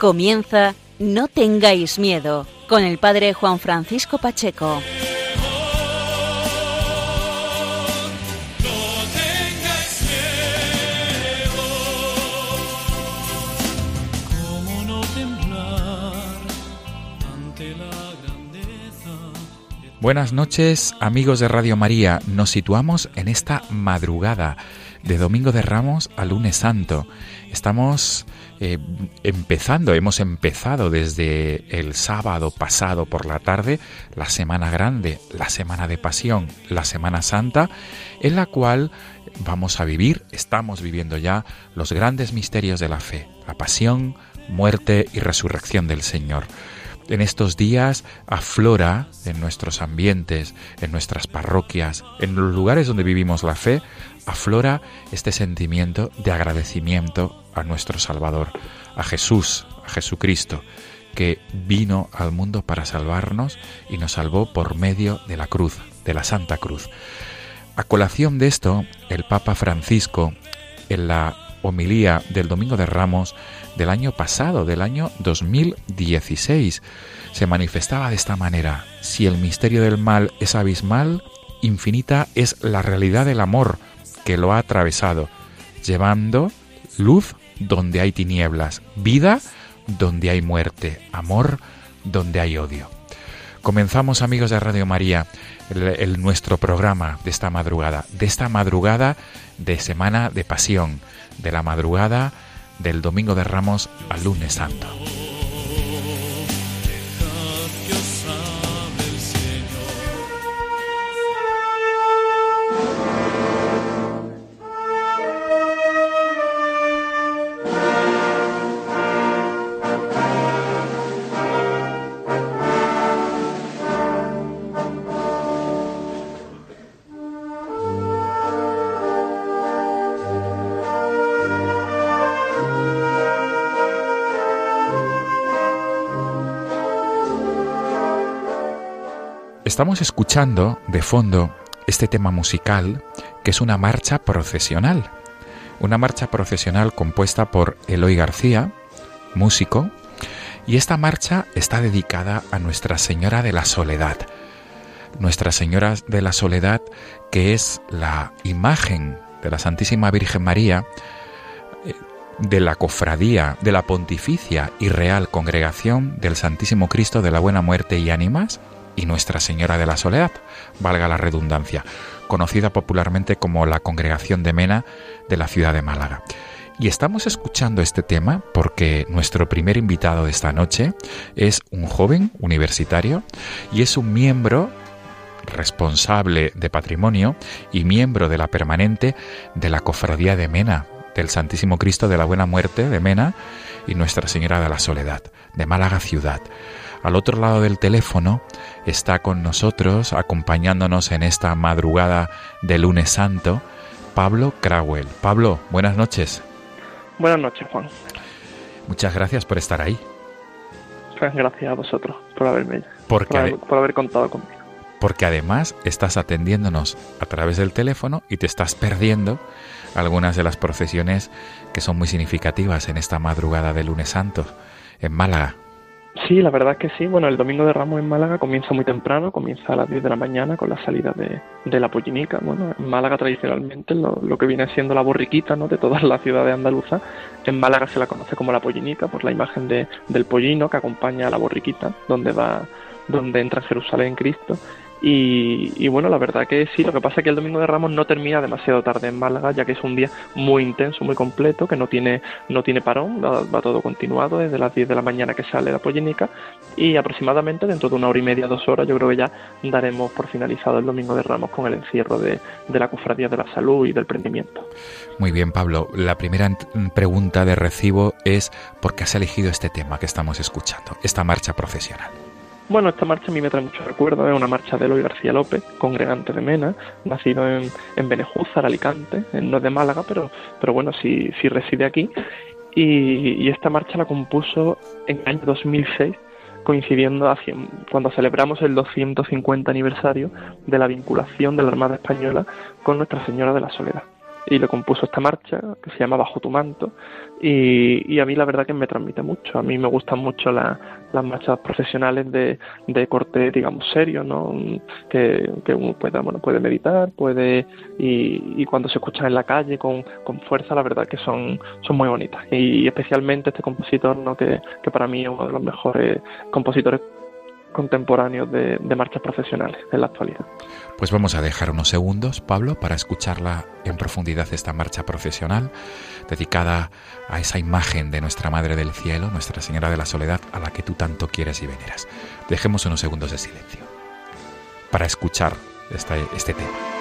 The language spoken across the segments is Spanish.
Comienza No tengáis miedo con el padre Juan Francisco Pacheco. Buenas noches amigos de Radio María, nos situamos en esta madrugada de Domingo de Ramos a lunes santo. Estamos eh, empezando, hemos empezado desde el sábado pasado por la tarde la Semana Grande, la Semana de Pasión, la Semana Santa, en la cual vamos a vivir, estamos viviendo ya los grandes misterios de la fe, la pasión, muerte y resurrección del Señor. En estos días aflora en nuestros ambientes, en nuestras parroquias, en los lugares donde vivimos la fe, aflora este sentimiento de agradecimiento a nuestro Salvador, a Jesús, a Jesucristo, que vino al mundo para salvarnos y nos salvó por medio de la cruz, de la Santa Cruz. A colación de esto, el Papa Francisco, en la homilía del Domingo de Ramos del año pasado, del año 2016, se manifestaba de esta manera, si el misterio del mal es abismal, infinita es la realidad del amor que lo ha atravesado, llevando luz donde hay tinieblas, vida donde hay muerte, amor donde hay odio. Comenzamos amigos de Radio María el, nuestro programa de esta madrugada, de esta madrugada de Semana de Pasión, de la madrugada del Domingo de Ramos al lunes santo. Estamos escuchando de fondo este tema musical que es una marcha procesional. Una marcha procesional compuesta por Eloy García, músico, y esta marcha está dedicada a Nuestra Señora de la Soledad. Nuestra Señora de la Soledad, que es la imagen de la Santísima Virgen María, eh, de la cofradía, de la pontificia y real congregación del Santísimo Cristo de la Buena Muerte y Ánimas, y Nuestra Señora de la Soledad, valga la redundancia, conocida popularmente como la Congregación de Mena de la ciudad de Málaga. Y estamos escuchando este tema porque nuestro primer invitado de esta noche es un joven universitario y es un miembro responsable de patrimonio y miembro de la permanente de la Cofradía de Mena, del Santísimo Cristo de la Buena Muerte de Mena y Nuestra Señora de la Soledad, de Málaga ciudad. Al otro lado del teléfono está con nosotros, acompañándonos en esta madrugada de lunes santo, Pablo Crowell. Pablo, buenas noches. Buenas noches, Juan. Muchas gracias por estar ahí. Gracias a vosotros por haberme por, por haber contado conmigo. Porque además estás atendiéndonos a través del teléfono y te estás perdiendo algunas de las procesiones que son muy significativas en esta madrugada de lunes santo en Málaga. Sí, la verdad es que sí. Bueno, el Domingo de Ramos en Málaga comienza muy temprano, comienza a las 10 de la mañana con la salida de, de la pollinica. Bueno, en Málaga tradicionalmente lo, lo, que viene siendo la borriquita ¿no? de todas las ciudades andaluzas, en Málaga se la conoce como la pollinica por la imagen de, del pollino que acompaña a la borriquita, donde va donde entra en Jerusalén Cristo Y, bueno, la verdad que sí, lo que pasa es que el Domingo de Ramos no termina demasiado tarde en Málaga, ya que es un día muy intenso, muy completo, que no tiene, no tiene parón, va, todo continuado desde las 10 de la mañana que sale la pollénica y aproximadamente dentro de una hora y media, dos horas, yo creo que ya daremos por finalizado el Domingo de Ramos con el encierro de, de la Cofradía de la Salud y del Prendimiento. Muy bien, Pablo. La primera pregunta de recibo es ¿por qué has elegido este tema que estamos escuchando, esta marcha profesional? Bueno, esta marcha a mí me trae mucho recuerdo, es una marcha de Eloy García López, congregante de Mena, nacido en, en Benejúzar, Alicante, no es de Málaga, pero, pero bueno, sí, sí reside aquí. Y, esta marcha la compuso en el año 2006, coincidiendo hacia, cuando celebramos el 250 aniversario de la vinculación de la Armada Española con Nuestra Señora de la Soledad y le compuso esta marcha que se llama Bajo tu manto y, a mí la verdad que me transmite mucho. A mí me gustan mucho las marchas profesionales de, de, corte, digamos, serio, ¿no? Que, que uno puede, bueno, puede meditar, puede y, cuando se escuchan en la calle con, con, fuerza, la verdad que son, son muy bonitas. Y especialmente este compositor, ¿no? Que, que para mí es uno de los mejores compositores contemporáneos de, marchas profesionales en la actualidad. Pues vamos a dejar unos segundos, Pablo, para escucharla en profundidad esta marcha profesional dedicada a esa imagen de nuestra Madre del Cielo, Nuestra Señora de la Soledad, a la que tú tanto quieres y veneras. Dejemos unos segundos de silencio para escuchar este, este tema.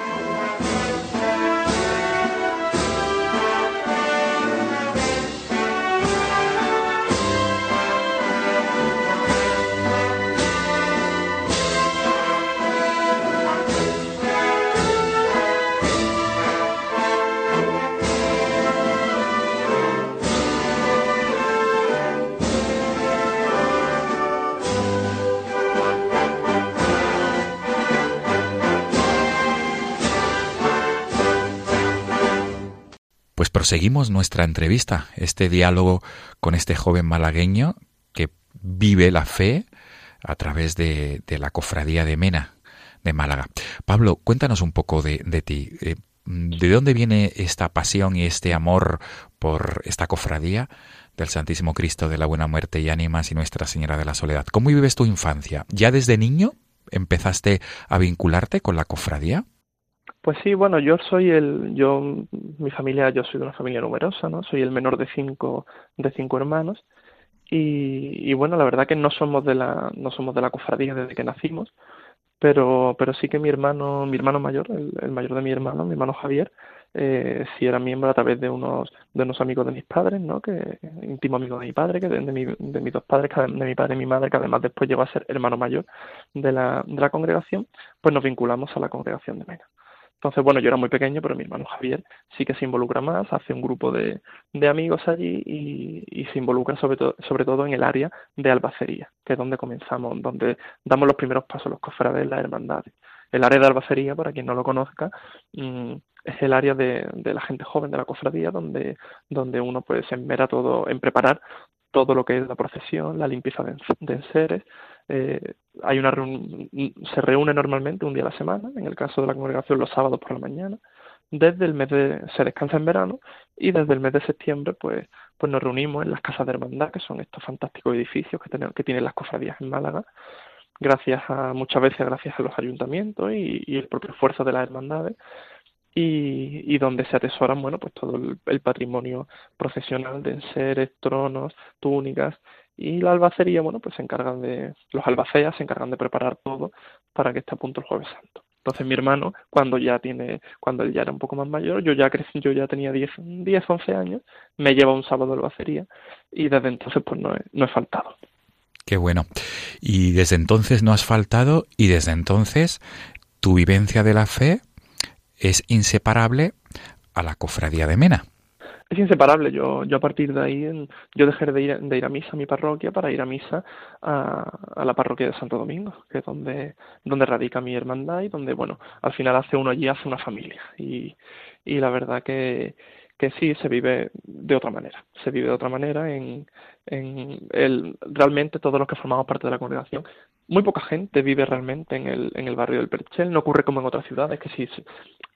Seguimos nuestra entrevista, este diálogo con este joven malagueño que vive la fe a través de, la cofradía de Mena de Málaga. Pablo, cuéntanos un poco de, ti. Eh, ¿De dónde viene esta pasión y este amor por esta cofradía del Santísimo Cristo de la Buena Muerte y Ánimas y Nuestra Señora de la Soledad? ¿Cómo vives tu infancia? ¿Ya desde niño empezaste a vincularte con la cofradía? Pues sí, bueno, yo soy el, yo, mi familia, yo soy de una familia numerosa, ¿no? Soy el menor de cinco, de cinco hermanos y, y bueno, la verdad que no somos de la, no somos de la cofradía desde que nacimos, pero, pero sí que mi hermano, mi hermano mayor, el, mayor de mi hermano, mi hermano Javier, eh, sí era miembro a través de unos, de unos amigos de mis padres, ¿no? Que íntimo amigo de mi padre, que de, mi, de mis dos padres, de mi padre y mi madre, que además después llegó a ser hermano mayor de la, de la congregación, pues nos vinculamos a la congregación de Mena. Entonces, bueno, yo era muy pequeño, pero mi hermano Javier sí que se involucra más, hace un grupo de, de amigos allí y, y, se involucra sobre, todo sobre todo en el área de albacería, que es donde comenzamos, donde damos los primeros pasos los cofrades de las hermandades. El área de albacería, para quien no lo conozca, mm, es el área de, de, la gente joven de la cofradía, donde, donde uno pues se enmera todo en preparar todo lo que es la procesión, la limpieza de, de enseres, eh, hay una se reúne normalmente un día a la semana, en el caso de la congregación los sábados por la mañana. Desde el mes de se descansa en verano y desde el mes de septiembre pues pues nos reunimos en las casas de hermandad, que son estos fantásticos edificios que tenemos, que tienen las cofradías en Málaga, gracias a muchas veces gracias a los ayuntamientos y, el propio esfuerzo de las hermandades. Y, y, donde se atesoran bueno pues todo el, el patrimonio procesional de enseres, tronos, túnicas y la albacería, bueno, pues se encargan de, los albaceas se encargan de preparar todo para que esté a punto el jueves santo. Entonces mi hermano, cuando ya tiene, cuando él ya era un poco más mayor, yo ya crecí, yo ya tenía 10, 10 11 años, me lleva un sábado a albacería y desde entonces pues no he, no he faltado. Qué bueno. Y desde entonces no has faltado y desde entonces tu vivencia de la fe es inseparable a la cofradía de Mena es inseparable. Yo, yo a partir de ahí, yo dejé de ir, de ir a misa a mi parroquia para ir a misa a, la parroquia de Santo Domingo, que es donde, donde radica mi hermandad y donde, bueno, al final hace uno allí, hace una familia. Y, y la verdad que, que sí se vive de otra manera. Se vive de otra manera en, en el, realmente todos los que formamos parte de la congregación muy poca gente vive realmente en el, en el barrio del Perchel, no ocurre como en otras ciudades, que sí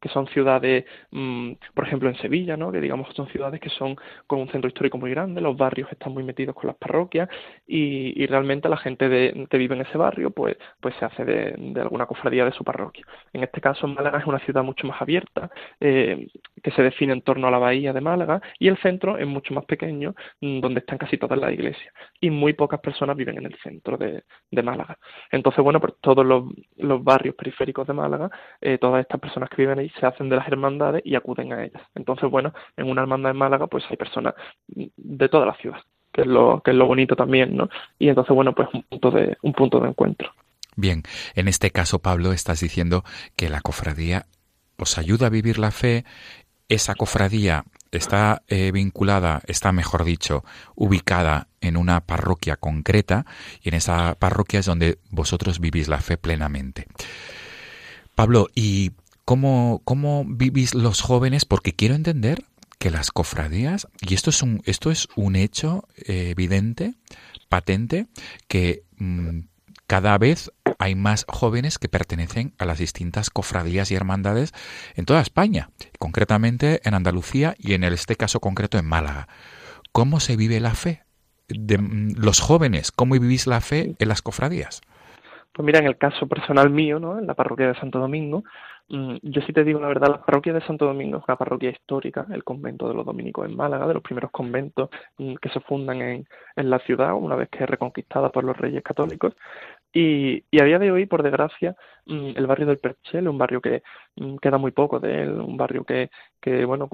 que son ciudades, mm, por ejemplo en Sevilla, ¿no? que digamos son ciudades que son con un centro histórico muy grande, los barrios están muy metidos con las parroquias y, y realmente la gente de, que vive en ese barrio pues, pues se hace de, de, alguna cofradía de su parroquia. En este caso Málaga es una ciudad mucho más abierta, eh, que se define en torno a la bahía de Málaga y el centro es mucho más pequeño, mm, donde están casi todas las iglesias y muy pocas personas viven en el centro de, de Málaga. Entonces, bueno, pues todos los, los barrios periféricos de Málaga, eh, todas estas personas que viven ahí se hacen de las hermandades y acuden a ellas. Entonces, bueno, en una hermandad en Málaga pues hay personas de toda la ciudad, que es lo, que es lo bonito también, ¿no? Y entonces, bueno, pues un punto de, un punto de encuentro. Bien, en este caso, Pablo, estás diciendo que la cofradía os ayuda a vivir la fe, esa cofradía está eh, vinculada, está mejor dicho, ubicada en una parroquia concreta y en esa parroquia es donde vosotros vivís la fe plenamente. Pablo, ¿y cómo, cómo vivís los jóvenes? Porque quiero entender que las cofradías, y esto es un, esto es un hecho eh, evidente, patente, que mm, cada vez hay más jóvenes que pertenecen a las distintas cofradías y hermandades en toda España, concretamente en Andalucía y en este caso concreto en Málaga. ¿Cómo se vive la fe? De mm, los jóvenes, ¿cómo vivís la fe en las cofradías? Pues mira, en el caso personal mío, ¿no? En la parroquia de Santo Domingo, mm, yo sí te digo la verdad, la parroquia de Santo Domingo es una parroquia histórica, el convento de los dominicos en Málaga, de los primeros conventos mm, que se fundan en, en la ciudad una vez que es reconquistada por los reyes católicos. Y, y a día de hoy, por desgracia, mm, el barrio del Perchel, un barrio que queda muy poco de él, un barrio que, que bueno,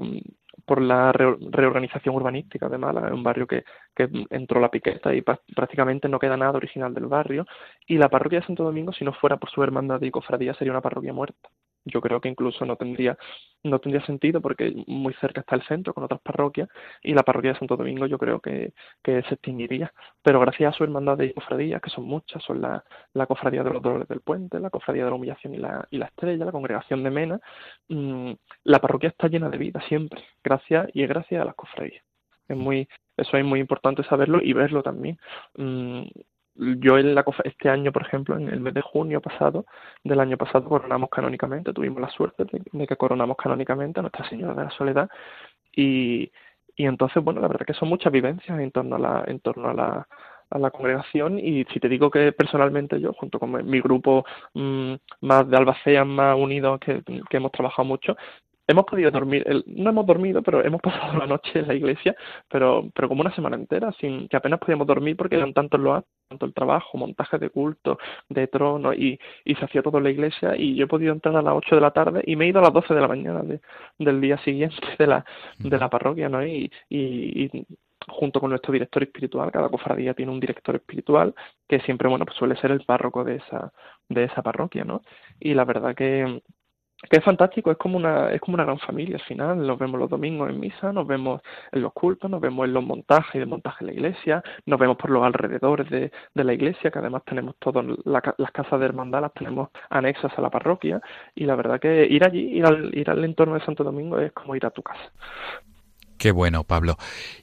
por la reorganización urbanística de Málaga, es un barrio que, que entró la piqueta y prácticamente no queda nada original del barrio. Y la parroquia de Santo Domingo, si no fuera por su hermandad y cofradía, sería una parroquia muerta yo creo que incluso no tendría no tendría sentido porque muy cerca está el centro con otras parroquias y la parroquia de Santo Domingo yo creo que, que se extinguiría. Pero gracias a su hermandad de cofradías que son muchas son la, la cofradía de los dolores del puente la cofradía de la humillación y la, y la estrella la congregación de Mena mmm, la parroquia está llena de vida siempre gracias y gracias a las cofradías. Es muy eso es muy importante saberlo y verlo también. Mmm, yo en la, este año, por ejemplo, en el mes de junio pasado, del año pasado, coronamos canónicamente, tuvimos la suerte de, que coronamos canónicamente a Nuestra Señora de la Soledad y, y entonces, bueno, la verdad que son muchas vivencias en torno a la, en torno a la, a la congregación y si te digo que personalmente yo, junto con mi grupo mmm, más de albaceas más unidos que, que hemos trabajado mucho, hemos podido dormir, no hemos dormido, pero hemos pasado la noche en la iglesia, pero, pero como una semana entera, sin que apenas podíamos dormir porque eran tantos los tanto el trabajo, montaje de culto, de trono y, y se hacía todo en la iglesia y yo he podido entrar a las 8 de la tarde y me he ido a las 12 de la mañana de, del día siguiente de la, de la parroquia, ¿no? Y, y, y junto con nuestro director espiritual, cada cofradía tiene un director espiritual que siempre, bueno, pues suele ser el párroco de esa, de esa parroquia, ¿no? Y la verdad que, que es fantástico, es como una, es como una gran familia al final, nos vemos los domingos en misa, nos vemos en los cultos, nos vemos en los montajes y desmontajes de la iglesia, nos vemos por los alrededores de, de la iglesia, que además tenemos todas las casas de hermandad, las tenemos anexas a la parroquia, y la verdad que ir allí, ir al, ir al entorno de Santo Domingo es como ir a tu casa. Qué bueno, Pablo.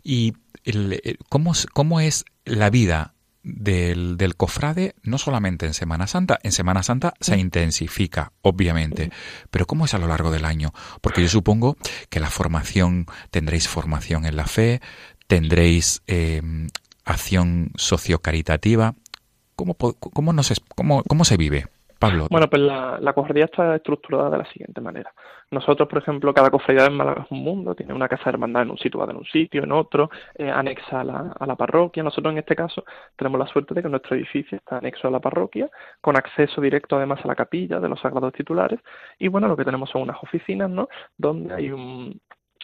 ¿Y el, cómo, cómo es la vida del, del, cofrade, no solamente en Semana Santa, en Semana Santa se intensifica, obviamente, pero ¿cómo es a lo largo del año? Porque yo supongo que la formación, tendréis formación en la fe, tendréis eh, acción sociocaritativa. ¿Cómo, cómo, no se, cómo, ¿Cómo se vive? Bueno, pues la, la cofradía está estructurada de la siguiente manera. Nosotros, por ejemplo, cada cofradía en Málaga es un mundo, tiene una casa de hermandad en un situada en un sitio, en otro, eh, anexa a la, a la parroquia. Nosotros en este caso tenemos la suerte de que nuestro edificio está anexo a la parroquia, con acceso directo además a la capilla de los sagrados titulares. Y bueno, lo que tenemos son unas oficinas, ¿no? Donde hay un,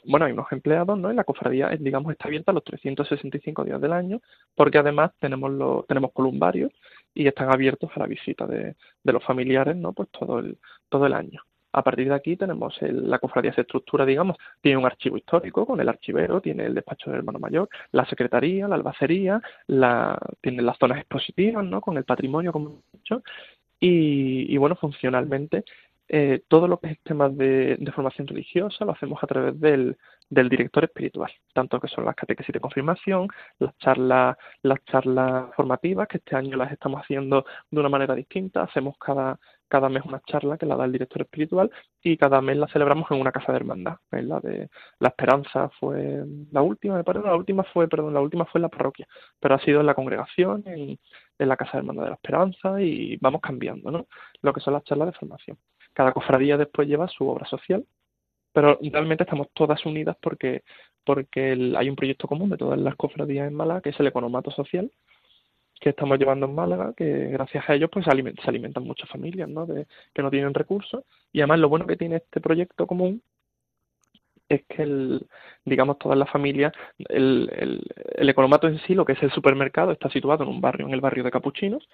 bueno, hay unos empleados, ¿no? Y la cofradía, digamos, está abierta los 365 días del año, porque además tenemos lo, tenemos columbarios y están abiertos a la visita de, de los familiares, ¿no? Pues todo el, todo el año. A partir de aquí tenemos el, la cofradía se estructura, digamos, tiene un archivo histórico con el archivero, tiene el despacho del hermano mayor, la secretaría, la albacería, la, tiene las zonas expositivas, ¿no? Con el patrimonio, como he dicho, y, y bueno, funcionalmente eh, todo lo que es temas de, formación religiosa lo hacemos a través del, del, director espiritual, tanto que son las catequesis de confirmación, las charlas, las charlas formativas, que este año las estamos haciendo de una manera distinta, hacemos cada, cada mes una charla que la da el director espiritual y cada mes la celebramos en una casa de hermandad. La de la Esperanza fue la última, me parece, la última fue, perdón, la última fue en la parroquia, pero ha sido en la congregación, en, en la casa de hermandad de la Esperanza y vamos cambiando, ¿no? Lo que son las charlas de formación. Cada cofradía después lleva su obra social, pero realmente estamos todas unidas porque porque hay un proyecto común de todas las cofradías en Málaga que es el economato social que estamos llevando en Málaga, que gracias a ellos pues se, alimentan, muchas familias ¿no? De, que no tienen recursos. Y además lo bueno que tiene este proyecto común es que, el, digamos, todas las familias, el, el, el economato en sí, lo que es el supermercado, está situado en un barrio, en el barrio de Capuchinos,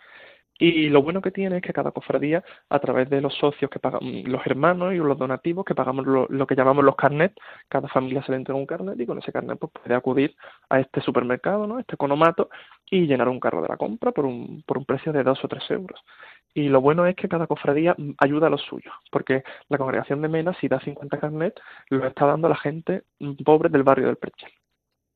y lo bueno que tiene es que cada cofradía, a través de los socios que pagan, los hermanos y los donativos que pagamos lo, que llamamos los carnets, cada familia se le entrega un carnet y con ese carnet pues, puede acudir a este supermercado, ¿no? este economato, y llenar un carro de la compra por un, por un precio de dos o tres euros. Y lo bueno es que cada cofradía ayuda a los suyos, porque la congregación de Mena, si da 50 carnets, lo está dando a la gente pobre del barrio del Prechel.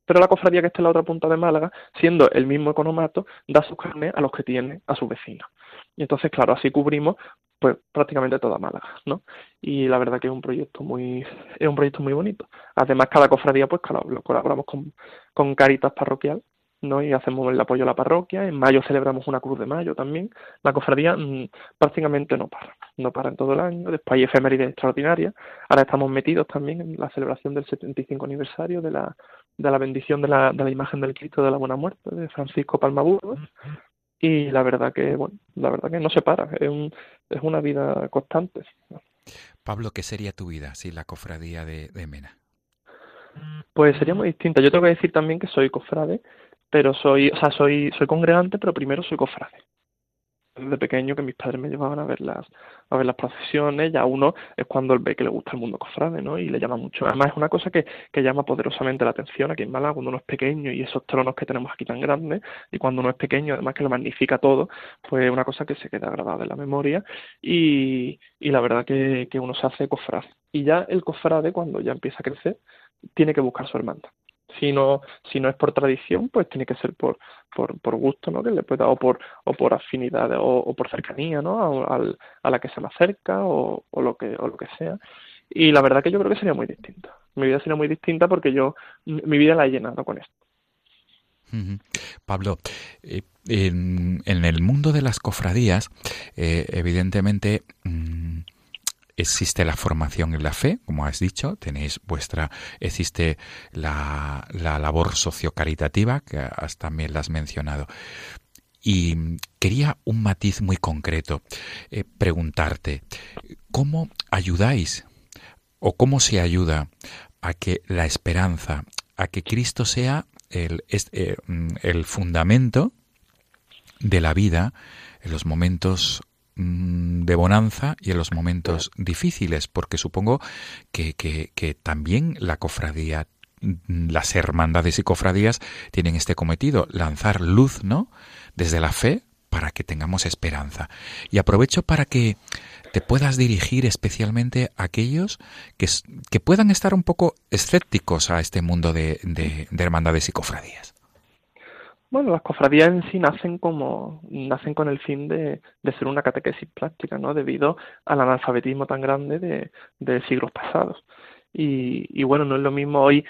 Pero la cofradía que está en la otra punta de Málaga, siendo el mismo economato, da sus carnes a los que tiene a sus vecinos. Y entonces, claro, así cubrimos pues prácticamente toda Málaga, ¿no? Y la verdad que es un proyecto muy es un proyecto muy bonito. Además, cada cofradía pues colaboramos con, con Caritas Parroquial, ¿no? Y hacemos el apoyo a la parroquia. En mayo celebramos una cruz de mayo también. La cofradía mm, prácticamente no para, no para en todo el año. Después hay efemérides extraordinarias. Ahora estamos metidos también en la celebración del 75 aniversario de la, de la bendición de la, de la imagen del Cristo de la Buena Muerte de Francisco Palmaburgos. Y la verdad que, bueno, la verdad que no se para. Es, un, es una vida constante. Pablo, ¿qué sería tu vida sin la cofradía de, de Mena? Pues sería muy distinta. Yo tengo que decir también que soy cofrade pero soy, o sea, soy, soy congregante, pero primero soy cofrade. Desde pequeño que mis padres me llevaban a ver las, a ver las procesiones, ya uno es cuando él ve que le gusta el mundo cofrade, ¿no? Y le llama mucho. Además es una cosa que, que llama poderosamente la atención aquí en Málaga cuando uno es pequeño y esos tronos que tenemos aquí tan grandes, y cuando uno es pequeño, además que lo magnifica todo, pues es una cosa que se queda grabada en la memoria y, y la verdad que, que uno se hace cofrade. Y ya el cofrade, cuando ya empieza a crecer, tiene que buscar su hermandad si no, si no es por tradición, pues tiene que ser por, por, por gusto, ¿no? Que le pueda, o por, o por afinidad, o, por cercanía, ¿no? A, a, la que se me acerca, o, o, lo que, o lo que sea. Y la verdad que yo creo que sería muy distinta. Mi vida sería muy distinta porque yo, mi vida la he llenado con esto. Pablo, eh, en, en, el mundo de las cofradías, eh, evidentemente, mm, existe la formación en la fe, como has dicho, tenéis vuestra, existe la, la labor sociocaritativa, que también la has mencionado. Y quería un matiz muy concreto, eh, preguntarte, ¿cómo ayudáis o cómo se ayuda a que la esperanza, a que Cristo sea el, eh, el fundamento de la vida en los momentos de bonanza y en los momentos difíciles, porque supongo que, que, también la cofradía, mm, las hermandades y cofradías tienen este cometido, lanzar luz, ¿no? Desde la fe para que tengamos esperanza. Y aprovecho para que te puedas dirigir especialmente a aquellos que, que puedan estar un poco escépticos a este mundo de, de, de hermandades y cofradías. Bueno, las cofradías en sí nacen como nacen con el fin de, de ser una catequesis práctica, ¿no? Debido al analfabetismo tan grande de, de siglos pasados. Y, y, bueno, no es lo mismo hoy.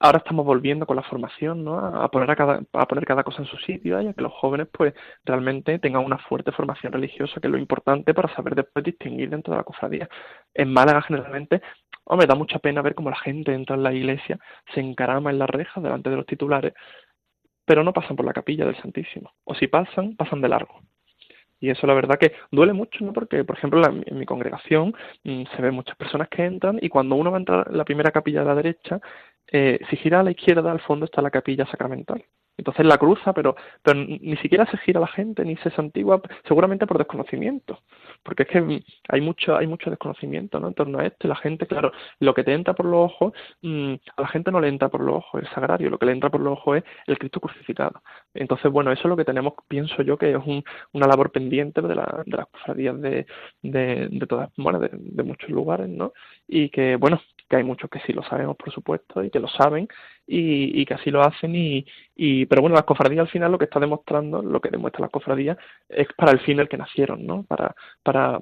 Ahora estamos volviendo con la formación, ¿no? A poner a cada, a poner cada cosa en su sitio, y a que los jóvenes, pues, realmente tengan una fuerte formación religiosa, que es lo importante para saber después distinguir dentro de la cofradía. En Málaga, generalmente, hombre, da mucha pena ver cómo la gente entra en la iglesia, se encarama en las rejas delante de los titulares pero no pasan por la capilla del Santísimo. O si pasan, pasan de largo. Y eso la verdad que duele mucho, ¿no? Porque, por ejemplo, en mi congregación mm, se ven muchas personas que entran y cuando uno va a entrar en la primera capilla de la derecha, eh, si gira a la izquierda, al fondo está la capilla sacramental. Entonces la cruza, pero, pero ni siquiera se gira la gente, ni se santigua, seguramente por desconocimiento. Porque es que hay mucho, hay mucho desconocimiento ¿no? en torno a esto. Y la gente, claro, lo que te entra por los ojos, mm, a la gente no le entra por los ojos el sagrario, lo que le entra por los ojos es el Cristo crucificado. Entonces, bueno, eso es lo que tenemos, pienso yo, que es un, una labor pendiente de, la, de las cofradías de, de, todas, bueno, de, de, muchos lugares, ¿no? Y que, bueno, que hay muchos que sí lo sabemos, por supuesto, y que lo saben, y, y que así lo hacen, y, y, pero bueno, las cofradías al final lo que está demostrando, lo que demuestra las cofradías, es para el fin el que nacieron, ¿no? Para, para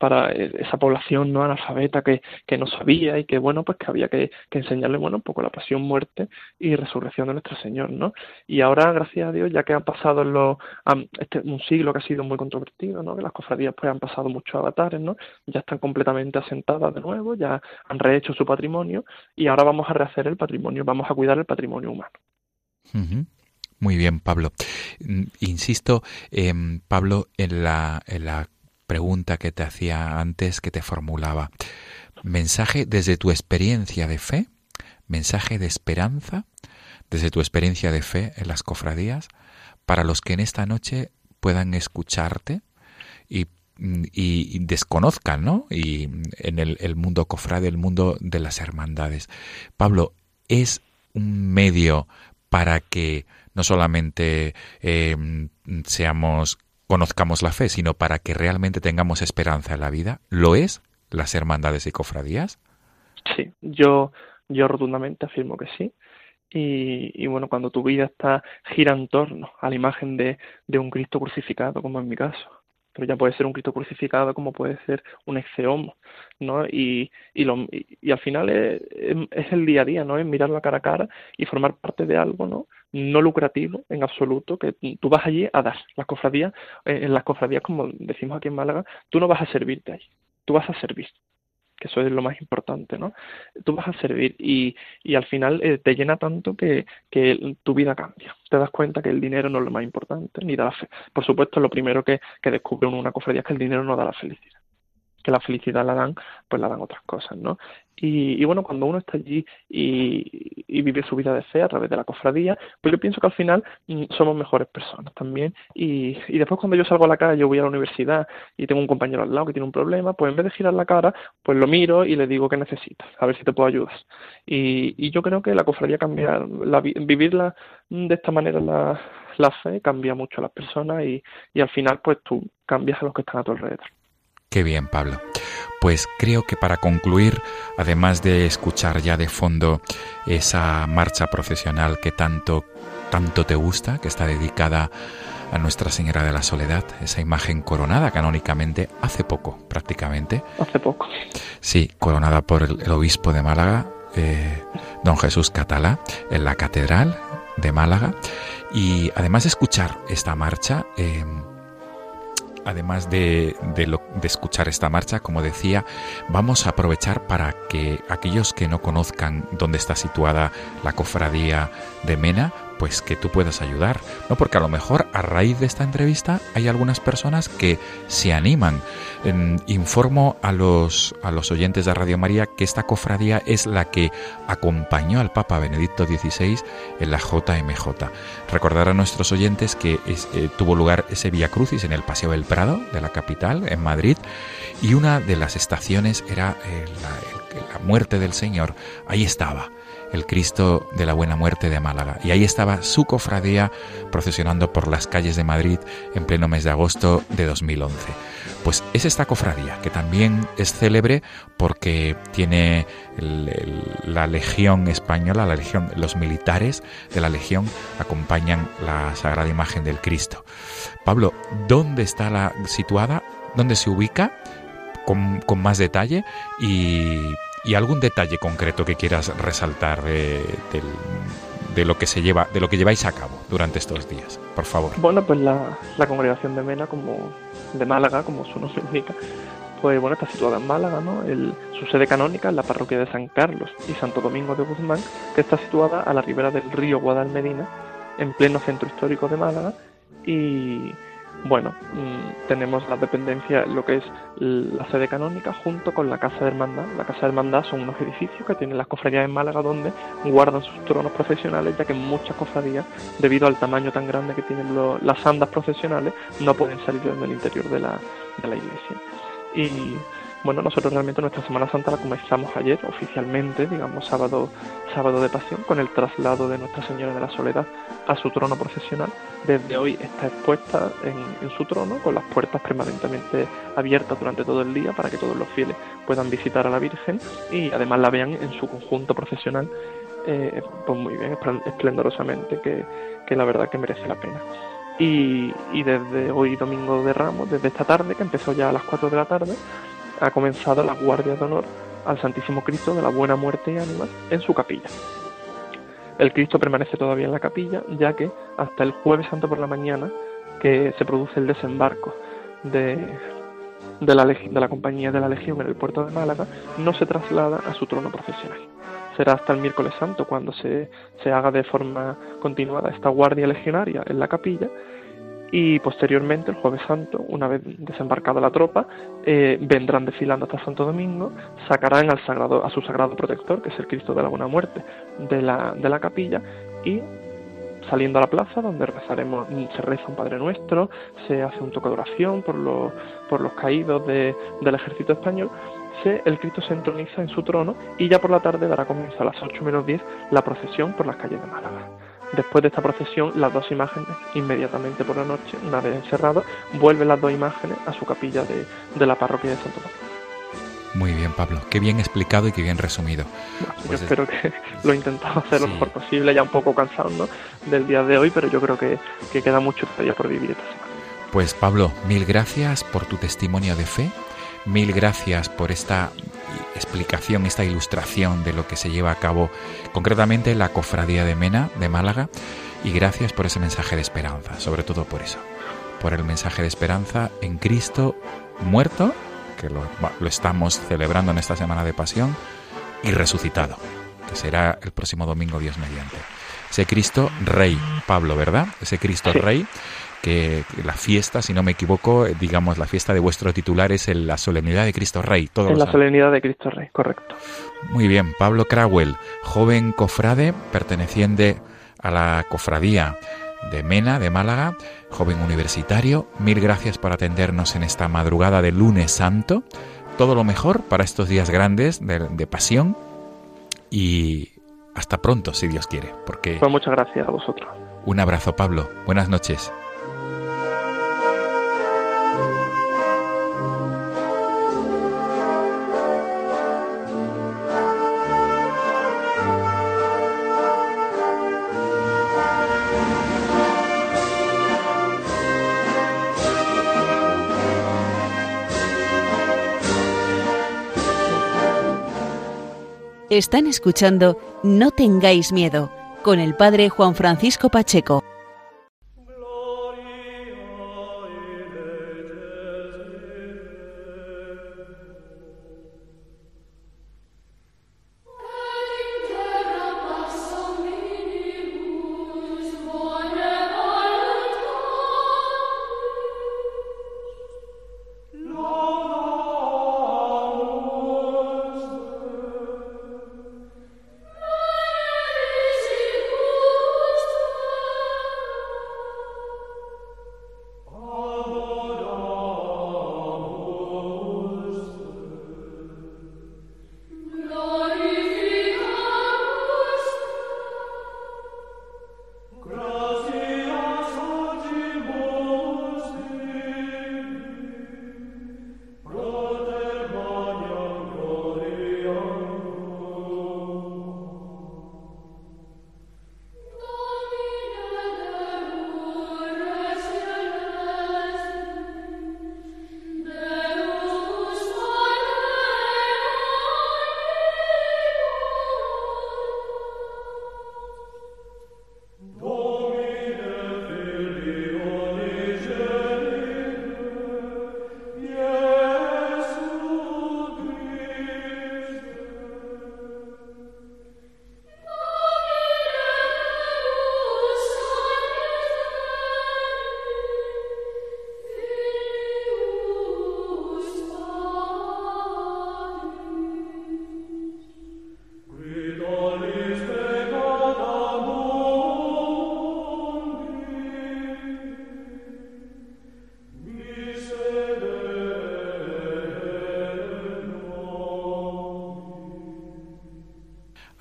para e, esa población no analfabeta que, que no sabía y que bueno pues que había que, enseñarle bueno un poco la pasión muerte y resurrección de nuestro señor no y ahora gracias a Dios ya que han pasado los este un siglo que ha sido muy controvertido no que las cofradías pues han pasado muchos avatares no ya están completamente asentadas de nuevo ya han rehecho su patrimonio y ahora vamos a rehacer el patrimonio vamos a cuidar el patrimonio humano. Muy bien, Pablo. Mm, insisto, eh, Pablo, en la, en la pregunta que te hacía antes, que te formulaba. Mensaje desde tu experiencia de fe, mensaje de esperanza, desde tu experiencia de fe en las cofradías, para los que en esta noche puedan escucharte y, y, y desconozcan, ¿no? Y en el, mundo cofrade, el mundo de las hermandades. Pablo, es un medio para que no solamente eh, seamos conozcamos la fe, sino para que realmente tengamos esperanza en la vida? ¿Lo es las hermandades y cofradías? Sí, yo, yo rotundamente afirmo que sí. Y, y, bueno, cuando tu vida está gira en torno a la imagen de, de un Cristo crucificado, como en mi caso, pero ya puede ser un Cristo crucificado como puede ser un exeomo, ¿no? Y, y, lo, y al final es, es, el día a día, ¿no? Es mirarlo cara a cara y formar parte de algo, ¿no? No lucrativo en absoluto, que tú vas allí a dar. Las cofradías, eh, en las cofradías, como decimos aquí en Málaga, tú no vas a servirte allí, tú vas a servir que eso es lo más importante, ¿no? Tú vas a servir y, y al final eh, te llena tanto que, que tu vida cambia. Te das cuenta que el dinero no es lo más importante, ni da la fe. Por supuesto, lo primero que, que descubre una cofradía es que el dinero no da la felicidad que la felicidad la dan, pues la dan otras cosas, ¿no? Y, y bueno, cuando uno está allí y, vive su vida de fe a través de la cofradía, pues yo pienso que al final mm, somos mejores personas también. Y, y después cuando yo salgo a la calle, yo voy a la universidad y tengo un compañero al lado que tiene un problema, pues en vez de girar la cara, pues lo miro y le digo que necesitas, a ver si te puedo ayudar. Y, yo creo que la cofradía cambia, la, vivirla de esta manera la, la fe cambia mucho a las personas y, y al final pues tú cambias a los que están a tu alrededor. Qué bien, Pablo. Pues creo que para concluir, además de escuchar ya de fondo esa marcha profesional que tanto, tanto te gusta, que está dedicada a Nuestra Señora de la Soledad, esa imagen coronada canónicamente hace poco, prácticamente. Hace poco. Sí, coronada por el, el obispo de Málaga, eh, don Jesús Catala, en la Catedral de Málaga. Y además de escuchar esta marcha, eh, además de, de, lo, de, escuchar esta marcha, como decía, vamos a aprovechar para que aquellos que no conozcan dónde está situada la cofradía de Mena, pues que tú puedas ayudar, ¿no? Porque a lo mejor a raíz de esta entrevista hay algunas personas que se animan. Informo a los, a los oyentes de Radio María que esta cofradía es la que acompañó al Papa Benedicto XVI en la JMJ. Recordar a nuestros oyentes que eh, tuvo lugar ese Via Crucis en el Paseo del Prado de la capital, en Madrid, y una de las estaciones era eh, la, la muerte del Señor. Ahí estaba el Cristo de la Buena Muerte de Málaga. Y ahí estaba su cofradía procesionando por las calles de Madrid en pleno mes de agosto de 2011. Pues es esta cofradía que también es célebre porque tiene la Legión Española, la Legión, los militares de la Legión acompañan la Sagrada Imagen del Cristo. Pablo, ¿dónde está la situada? ¿Dónde se ubica? Con, con más detalle y y algún detalle concreto que quieras resaltar de, de, de, lo que se lleva, de lo que lleváis a cabo durante estos días, por favor. Bueno, pues la, la congregación de Mena, como de Málaga, como su nombre indica, pues bueno, está situada en Málaga, ¿no? El, su sede canónica es la parroquia de San Carlos y Santo Domingo de Guzmán, que está situada a la ribera del río Guadalmedina, en pleno centro histórico de Málaga, y bueno, mmm, tenemos la dependencia, lo que es la sede canónica, junto con la Casa de Hermandad. La Casa de Hermandad son unos edificios que tienen las cofradías en Málaga donde guardan sus tronos profesionales, ya que muchas cofradías, debido al tamaño tan grande que tienen las andas profesionales, no pueden salir del interior de la, de la iglesia. Y Bueno, nosotros realmente nuestra Semana Santa la comenzamos ayer oficialmente, digamos sábado, sábado de pasión, con el traslado de Nuestra Señora de la Soledad a su trono procesional. Desde hoy está expuesta en, su trono con las puertas permanentemente abiertas durante todo el día para que todos los fieles puedan visitar a la Virgen y además la vean en su conjunto procesional eh, pues muy bien, esplendorosamente, que, que la verdad que merece la pena. Y, y, desde hoy domingo de Ramos, desde esta tarde, que empezó ya a las 4 de la tarde, ha comenzado la guardia de honor al Santísimo Cristo de la Buena Muerte y Ánimas en su capilla. El Cristo permanece todavía en la capilla, ya que hasta el jueves santo por la mañana, que se produce el desembarco de, de, la, de la Compañía de la Legión en el puerto de Málaga, no se traslada a su trono profesional. Será hasta el miércoles santo cuando se, se haga de forma continuada esta guardia legionaria en la capilla y posteriormente, el jueves santo, una vez desembarcada la tropa, eh, vendrán desfilando hasta Santo Domingo, sacarán al sagrado, a su sagrado protector, que es el Cristo de la Buena Muerte, de la, de la capilla y saliendo a la plaza donde rezaremos, se reza un Padre Nuestro, se hace un toque de oración por los, por los caídos del ejército español, se, el Cristo se entroniza en su trono y ya por la tarde dará comienzo a las 8 menos 10 la procesión por las calles de Málaga. Después de esta procesión, las dos imágenes, inmediatamente por la noche, una vez encerradas, vuelven las dos imágenes a su capilla de, la parroquia de Santo Domingo. Muy bien, Pablo. Qué bien explicado y qué bien resumido. yo pues espero que lo he intentado hacer lo mejor posible, ya un poco cansado del día de hoy, pero yo creo que, que queda mucho todavía por vivir esta semana. Pues Pablo, mil gracias por tu testimonio de fe, mil gracias por esta explicación, esta ilustración de lo que se lleva a cabo concretamente en la Cofradía de Mena de Málaga y gracias por ese mensaje de esperanza, sobre todo por eso, por el mensaje de esperanza en Cristo muerto, que lo, lo estamos celebrando en esta semana de pasión, y resucitado, que será el próximo domingo Dios mediante. Ese Cristo Rey, Pablo, ¿verdad? Ese Cristo Rey que la fiesta, si no me equivoco, eh, digamos, la fiesta de vuestro titular es en la solemnidad de Cristo Rey. en la solemnidad de Cristo Rey, correcto. Muy bien, Pablo Crawell, joven cofrade perteneciente a la cofradía de Mena, de Málaga, joven universitario, mil gracias por atendernos en esta madrugada de lunes santo. Todo lo mejor para estos días grandes de, de pasión y hasta pronto, si Dios quiere. Porque... Pues muchas gracias a vosotros. Un abrazo, Pablo. Buenas noches. Están escuchando No tengáis miedo con el padre Juan Francisco Pacheco.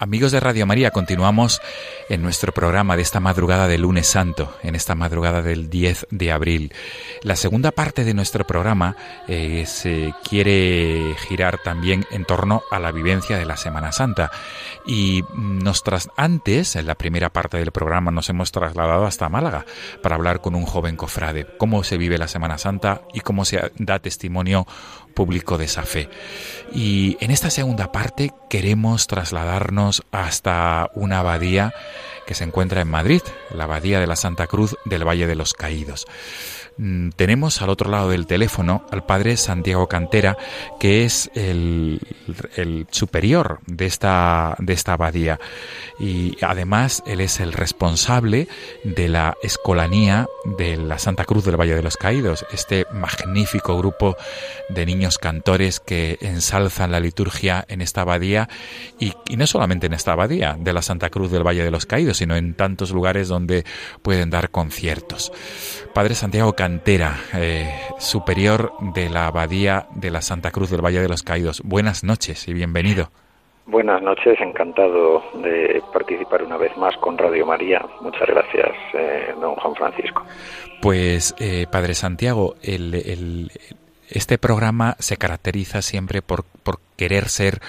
Amigos de Radio María, continuamos en nuestro programa de esta madrugada del lunes santo, en esta madrugada del 10 de abril. La segunda parte de nuestro programa eh, se quiere girar también en torno a la vivencia de la Semana Santa. Y nos tras antes, en la primera parte del programa, nos hemos trasladado hasta Málaga para hablar con un joven cofrade, cómo se vive la Semana Santa y cómo se da testimonio público de esa fe. Y en esta segunda parte queremos trasladarnos hasta una abadía que se encuentra en Madrid, la abadía de la Santa Cruz del Valle de los Caídos. Mm, tenemos al otro lado del teléfono al padre Santiago Cantera, que es el, superior de esta, de esta abadía. Y además él es el responsable de la escolanía de la Santa Cruz del Valle de los Caídos, este magnífico grupo de niños cantores que ensalzan la liturgia en esta abadía y, y no solamente en esta abadía de la Santa Cruz del Valle de los Caídos, sino en tantos lugares donde pueden dar conciertos. Padre Santiago Cantera, eh, superior de la Abadía de la Santa Cruz del Valle de los Caídos. Buenas noches y bienvenido. Buenas noches, encantado de participar una vez más con Radio María. Muchas gracias, eh, don Juan Francisco. Pues, eh, Padre Santiago, este programa se caracteriza siempre por, por querer ser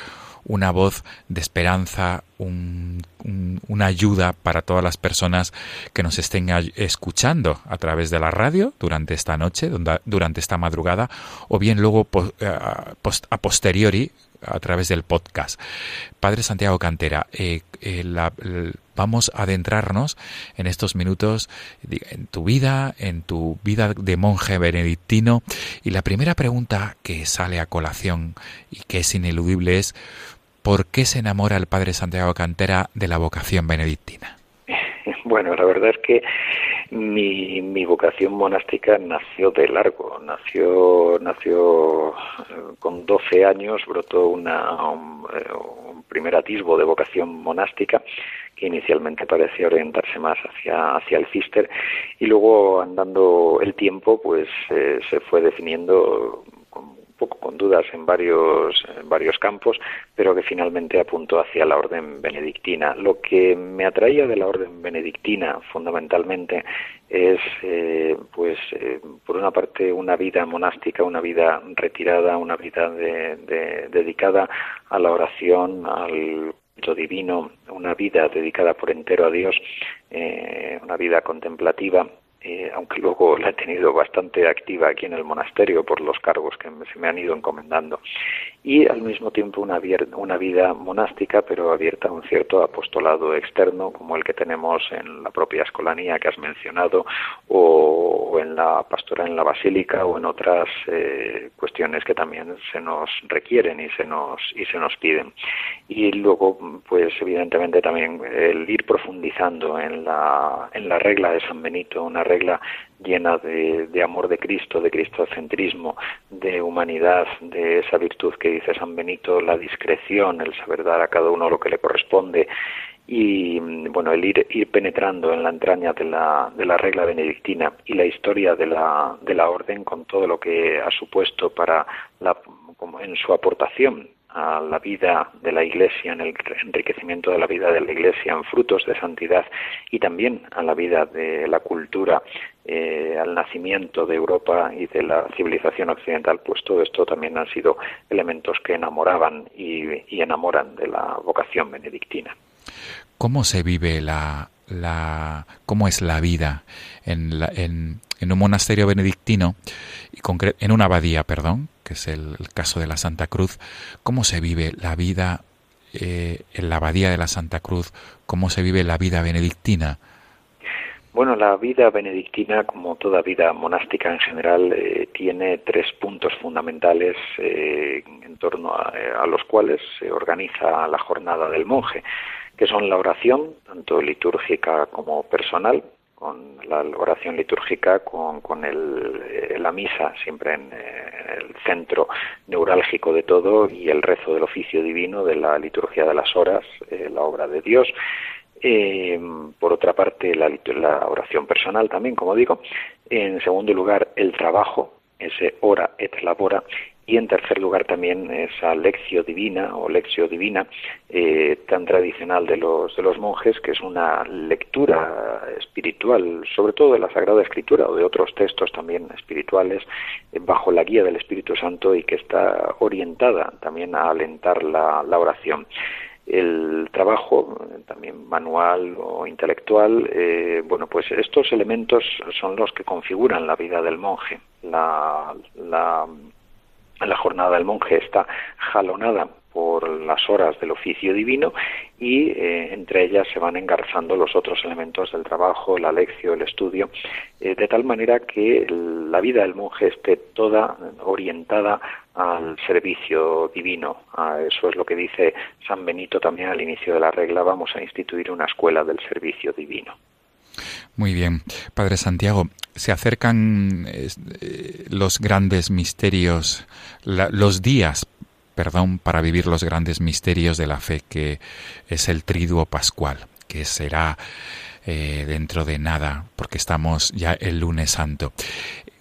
una voz de esperanza, una ayuda para todas las personas que nos estén escuchando a través de la radio durante esta noche, durante esta madrugada, o bien luego eh, a posteriori a través del podcast. Padre Santiago Cantera, eh, eh, vamos a adentrarnos en estos minutos en tu vida, en tu vida de monje benedictino. Y la primera pregunta que sale a colación y que es ineludible es, ¿Por qué se enamora el padre Santiago Cantera de la vocación benedictina? Bueno, la verdad es que mi, mi vocación monástica nació de largo, nació, nació eh, con 12 años, brotó una, eh, primer atisbo de vocación monástica que inicialmente parecía orientarse más hacia, hacia el cister y luego andando el tiempo pues eh, se fue definiendo con dudas en varios, varios campos, pero que finalmente apuntó hacia la orden benedictina. Lo que me atraía de la orden benedictina fundamentalmente es, eh, pues, eh, por una parte, una vida monástica, una vida retirada, una vida dedicada a la oración, al divino, una vida dedicada por entero a Dios, eh, una vida contemplativa eh, aunque luego la he tenido bastante activa aquí en el monasterio por los cargos que se me han ido encomendando. Y al mismo tiempo una, vida monástica, pero abierta a un cierto apostolado externo, como el que tenemos en la propia escolanía que has mencionado, o, en la pastora en la basílica, o en otras eh, cuestiones que también se nos requieren y se nos, y se nos piden. Y luego, pues evidentemente también el ir profundizando en la, en la regla de San Benito, una regla llena de, amor de Cristo, de cristocentrismo, de humanidad, de esa virtud que dice San Benito, la discreción, el saber dar a cada uno lo que le corresponde y bueno el ir, penetrando en la entraña de la, de la regla benedictina y la historia de la, de la orden con todo lo que ha supuesto para la, como en su aportación a la vida de la Iglesia, en el enriquecimiento de la vida de la Iglesia, en frutos de santidad y también a la vida de la cultura, eh, al nacimiento de Europa y de la civilización occidental, pues todo esto también han sido elementos que enamoraban y, enamoran de la vocación benedictina. ¿Cómo se vive la, la cómo es la vida en, en, en un monasterio benedictino y en una abadía, perdón, que es el, caso de la Santa Cruz, cómo se vive la vida eh, en la abadía de la Santa Cruz, cómo se vive la vida benedictina. Bueno, la vida benedictina, como toda vida monástica en general, eh, tiene tres puntos fundamentales eh, en torno a, los cuales se organiza la jornada del monje, que son la oración, tanto litúrgica como personal, con la oración litúrgica, con, con el, eh, la misa siempre en, eh, el centro neurálgico de todo y el rezo del oficio divino de la liturgia de las horas, eh, la obra de Dios. por otra parte, la, la, oración personal también, como digo. En segundo lugar, el trabajo, ese ora et labora. Y en tercer lugar también esa lección divina o lección divina eh, tan tradicional de los, de los monjes, que es una lectura espiritual, sobre todo de la Sagrada Escritura o de otros textos también espirituales, eh, bajo la guía del Espíritu Santo y que está orientada también a alentar la, oración el trabajo, también manual o intelectual, eh, bueno, pues estos elementos son los que configuran la vida del monje. La, la, la jornada del monje está jalonada por las horas del oficio divino y eh, entre ellas se van engarzando los otros elementos del trabajo, la lección, el estudio, eh, de tal manera que la vida del monje esté toda orientada al servicio divino. eso es lo que dice San Benito también al inicio de la regla, vamos a instituir una escuela del servicio divino. Muy bien, Padre Santiago, se acercan eh, los grandes misterios, los días perdón para vivir los grandes misterios de la fe, que es el triduo pascual, que será eh, dentro de nada, porque estamos ya el lunes santo.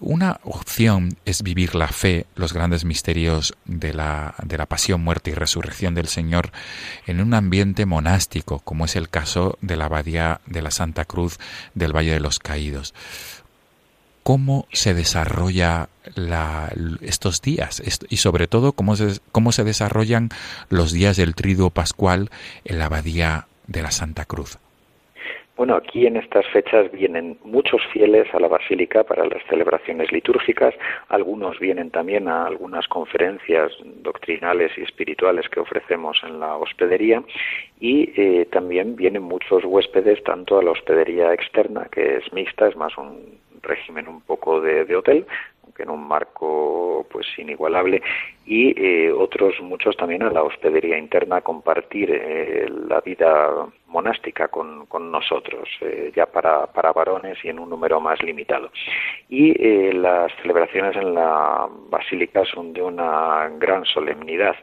Una opción es vivir la fe, los grandes misterios de la, de la pasión, muerte y resurrección del Señor en un ambiente monástico, como es el caso de la abadía de la Santa Cruz del Valle de los Caídos cómo se desarrolla estos días y sobre todo cómo se, cómo se desarrollan los días del Triduo Pascual en la Abadía de la Santa Cruz. Bueno, aquí en estas fechas vienen muchos fieles a la Basílica para las celebraciones litúrgicas, algunos vienen también a algunas conferencias doctrinales y espirituales que ofrecemos en la hospedería. Y eh, también vienen muchos huéspedes tanto a la hospedería externa, que es mixta, es más un régimen un poco de, hotel, en un marco pues inigualable, y eh, otros muchos también a la hospedería interna compartir eh, la vida monástica con, con nosotros, eh, ya para, para varones y en un número más limitado. Y las celebraciones en la basílica son de una gran solemnidad.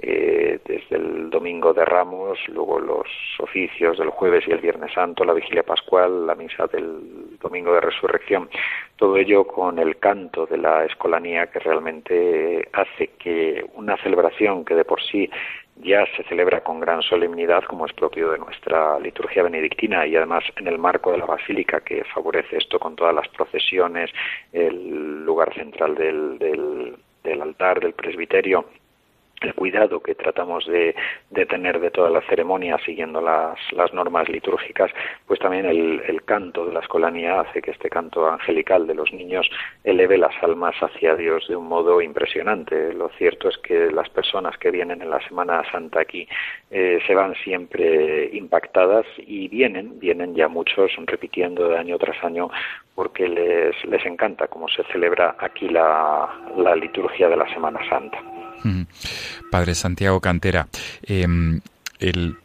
Eh, desde el domingo de Ramos, luego los oficios del jueves y el viernes santo, la vigilia pascual, la misa del domingo de resurrección, todo ello con el canto de la escolanía que realmente hace que una celebración que de por sí ya se celebra con gran solemnidad, como es propio de nuestra liturgia benedictina, y además en el marco de la basílica, que favorece esto con todas las procesiones, el lugar central del, del altar, del presbiterio, el cuidado que tratamos de, tener de toda la ceremonia siguiendo las, normas litúrgicas, pues también el, el, canto de la escolanía hace que este canto angelical de los niños eleve las almas hacia Dios de un modo impresionante. Lo cierto es que las personas que vienen en la Semana Santa aquí eh, se van siempre impactadas y vienen, vienen ya muchos repitiendo de año tras año porque les, les encanta cómo se celebra aquí la, la liturgia de la Semana Santa. Padre Santiago Cantera, em, el,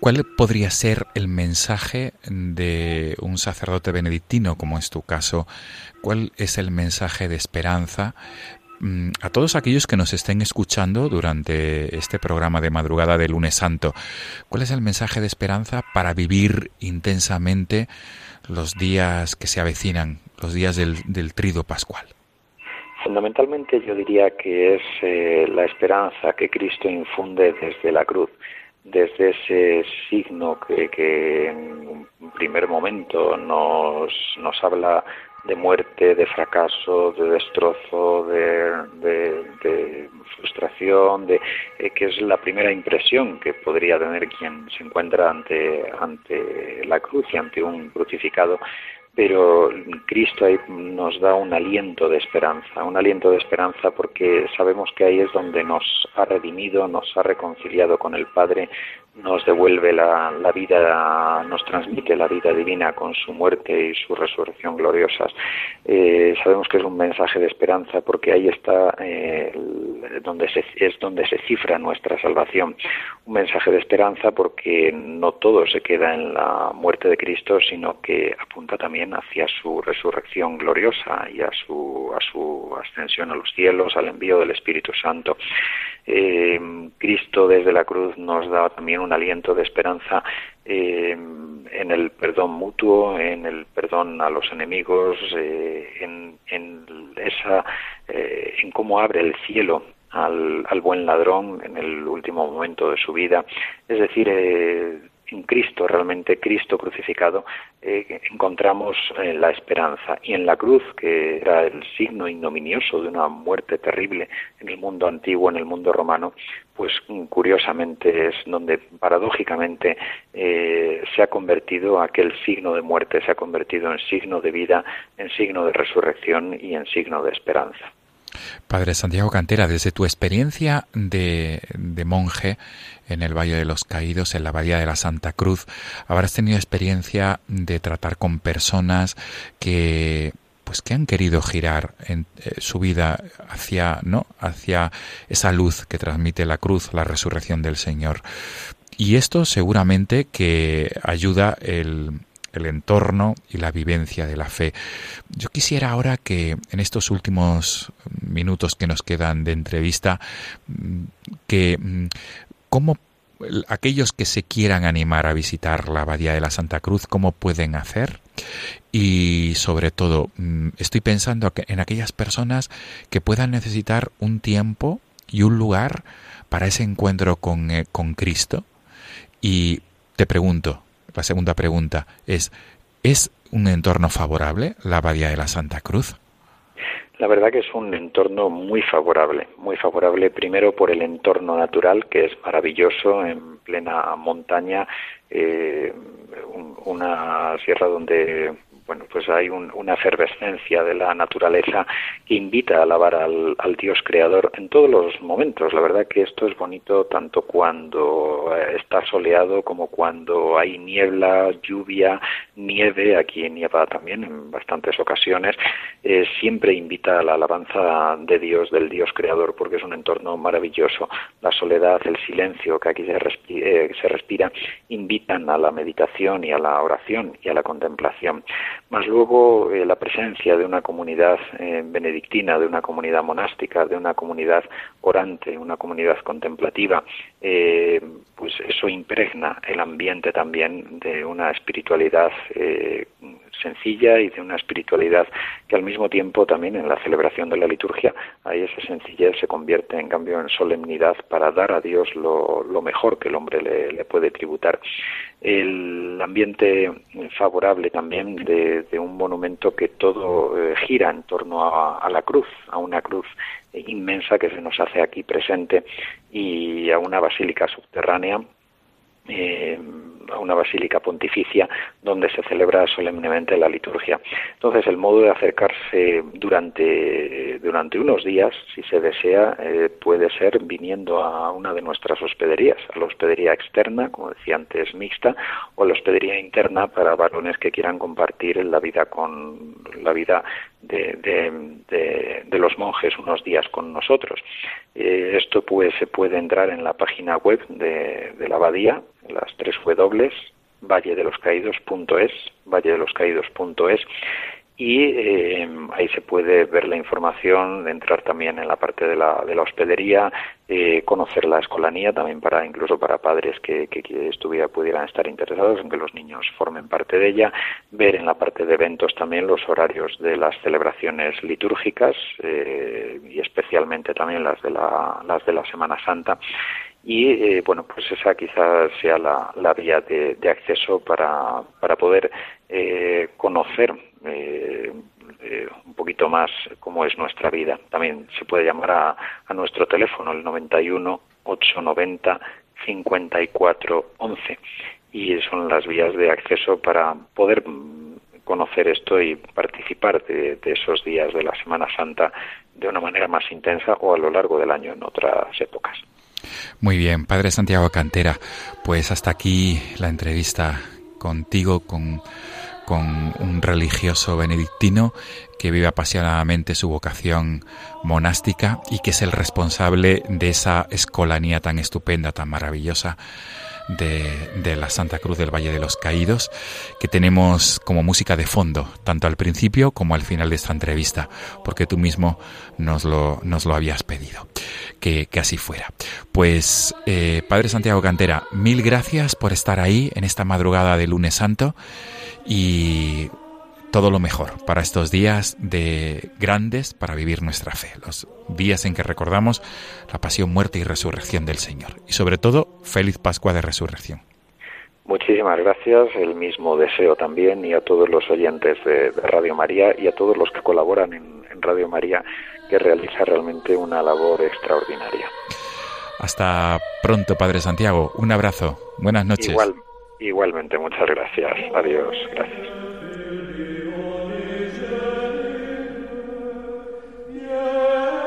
¿cuál podría ser el mensaje de un sacerdote benedictino, como es tu caso? ¿Cuál es el mensaje de esperanza mm, a todos aquellos que nos estén escuchando durante este programa de madrugada de lunes santo? ¿Cuál es el mensaje de esperanza para vivir intensamente los días que se avecinan, los días del, del trido pascual? Fundamentalmente yo diría que es eh, la esperanza que Cristo infunde desde la cruz, desde ese signo que, en un primer momento nos, habla de muerte, de fracaso, de destrozo, de, frustración, de eh, que es la primera impresión que podría tener quien se encuentra ante, ante la cruz y ante un crucificado pero Cristo ahí nos da un aliento de esperanza, un aliento de esperanza porque sabemos que ahí es donde nos ha redimido, nos ha reconciliado con el Padre, nos devuelve la, vida, nos transmite la vida divina con su muerte y su resurrección gloriosas. Eh, sabemos que es un mensaje de esperanza porque ahí está eh, donde se, es donde se cifra nuestra salvación. Un mensaje de esperanza porque no todo se queda en la muerte de Cristo, sino que apunta también hacia su resurrección gloriosa y a su, a su ascensión a los cielos, al envío del Espíritu Santo. Eh, Cristo desde la cruz nos da también un aliento de esperanza eh, en el perdón mutuo, en el perdón a los enemigos, eh, en, esa, en cómo abre el cielo al, al, buen ladrón en el último momento de su vida. Es decir, eh, en Cristo, realmente Cristo crucificado, eh, encontramos eh, la esperanza. Y en la cruz, que era el signo ignominioso de una muerte terrible en el mundo antiguo, en el mundo romano, pues mm, curiosamente es donde paradójicamente eh, se ha convertido aquel signo de muerte, se ha convertido en signo de vida, en signo de resurrección y en signo de esperanza. Padre Santiago Cantera, desde tu experiencia de, monje en el Valle de los Caídos, en la Bahía de la Santa Cruz, habrás tenido experiencia de tratar con personas que pues que han querido girar en, eh, su vida hacia no hacia esa luz que transmite la cruz la resurrección del Señor y esto seguramente que ayuda el, el entorno y la vivencia de la fe. Yo quisiera ahora que en estos últimos minutos que nos quedan de entrevista, mm, que mm, cómo aquellos que se quieran animar a visitar la Abadía de la Santa Cruz, cómo pueden hacer y sobre todo mm, estoy pensando en aquellas personas que puedan necesitar un tiempo y un lugar para ese encuentro con, eh, con Cristo y te pregunto, la segunda pregunta es, ¿es un entorno favorable la Abadía de la Santa Cruz? La verdad que es un entorno muy favorable, muy favorable primero por el entorno natural que es maravilloso en plena montaña, eh, una sierra donde bueno, pues hay una efervescencia de la naturaleza que invita a alabar al, Dios creador en todos los momentos. La verdad que esto es bonito tanto cuando eh, está soleado como cuando hay niebla, lluvia, nieve, aquí nieva también en bastantes ocasiones, eh, siempre invita a la alabanza de Dios, del Dios creador, porque es un entorno maravilloso. La soledad, el silencio que aquí se, eh, se respira, invitan a la meditación y a la oración y a la contemplación más luego eh, la presencia de una comunidad eh, benedictina, de una comunidad monástica, de una comunidad orante, una comunidad contemplativa, eh, pues eso impregna el ambiente también de una espiritualidad sencilla y de una espiritualidad que al mismo tiempo también en la celebración de la liturgia ahí esa sencillez se convierte en cambio en solemnidad para dar a Dios lo, mejor que el hombre le, puede tributar. El ambiente favorable también de, un monumento que todo eh, gira en torno a la cruz, a una cruz inmensa que se nos hace aquí presente y a una basílica subterránea eh, a una basílica pontificia donde se celebra solemnemente la liturgia. Entonces, el modo de acercarse durante, durante unos días, si se desea, eh, puede ser viniendo a una de nuestras hospederías, a la hospedería externa, como decía antes, mixta, o a la hospedería interna para varones que quieran compartir la vida con la vida de, los monjes unos días con nosotros. Eh, esto pues se puede entrar en la página web de la abadía, las tres W, valledeloscaídos.es, valledeloscaídos.es, y eh, ahí se puede ver la información, entrar también en la parte de la, de la hospedería, eh, conocer la escolanía también para incluso para padres que, estuviera, pudieran estar interesados en que los niños formen parte de ella, ver en la parte de eventos también los horarios de las celebraciones litúrgicas eh, y especialmente también las de la, las de la Semana Santa y eh, bueno pues esa quizás sea la, vía de, acceso para, para poder eh, conocer eh, un poquito más cómo es nuestra vida también se puede llamar a, nuestro teléfono el 91 890 54 11 y son las vías de acceso para poder conocer esto y participar de, esos días de la Semana Santa de una manera más intensa o a lo largo del año en otras épocas. Muy bien, Padre Santiago Cantera, pues hasta aquí la entrevista contigo, con, con un religioso benedictino que vive apasionadamente su vocación monástica y que es el responsable de esa escolanía tan estupenda, tan maravillosa de, la Santa Cruz del Valle de los Caídos, que tenemos como música de fondo, tanto al principio como al final de esta entrevista, porque tú mismo nos lo, nos lo habías pedido, que, que así fuera. Pues, eh, Padre Santiago Cantera, mil gracias por estar ahí en esta madrugada de lunes santo y todo lo mejor para estos días de grandes para vivir nuestra fe, los días en que recordamos la pasión, muerte y resurrección del Señor. Y sobre todo, feliz Pascua de Resurrección. Muchísimas gracias, el mismo deseo también y a todos los oyentes de, Radio María y a todos los que colaboran en, Radio María, que realiza realmente una labor extraordinaria. Hasta pronto, Padre Santiago. Un abrazo. Buenas noches. Igual, igualmente, muchas gracias. Adiós. Gracias. Amen.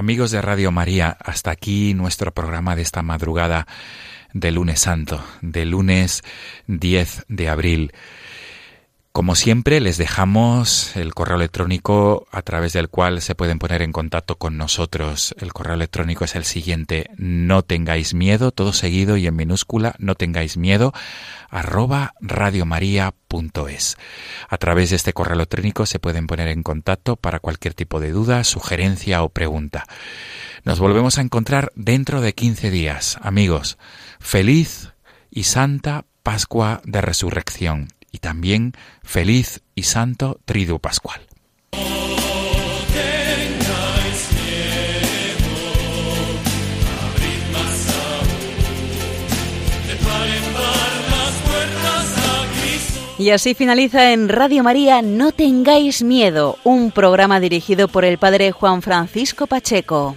Amigos de Radio María, hasta aquí nuestro programa de esta madrugada de lunes santo, de lunes 10 de abril. Como siempre, les dejamos el correo electrónico a través del cual se pueden poner en contacto con nosotros. El correo electrónico es el siguiente, no tengáis miedo, todo seguido y en minúscula, no tengáis miedo, arroba radiomaria.es. A través de este correo electrónico se pueden poner en contacto para cualquier tipo de duda, sugerencia o pregunta. Nos volvemos a encontrar dentro de 15 días. Amigos, feliz y santa Pascua de Resurrección y también feliz y santo Triduo Pascual. Y así finaliza en Radio María No tengáis miedo, un programa dirigido por el padre Juan Francisco Pacheco.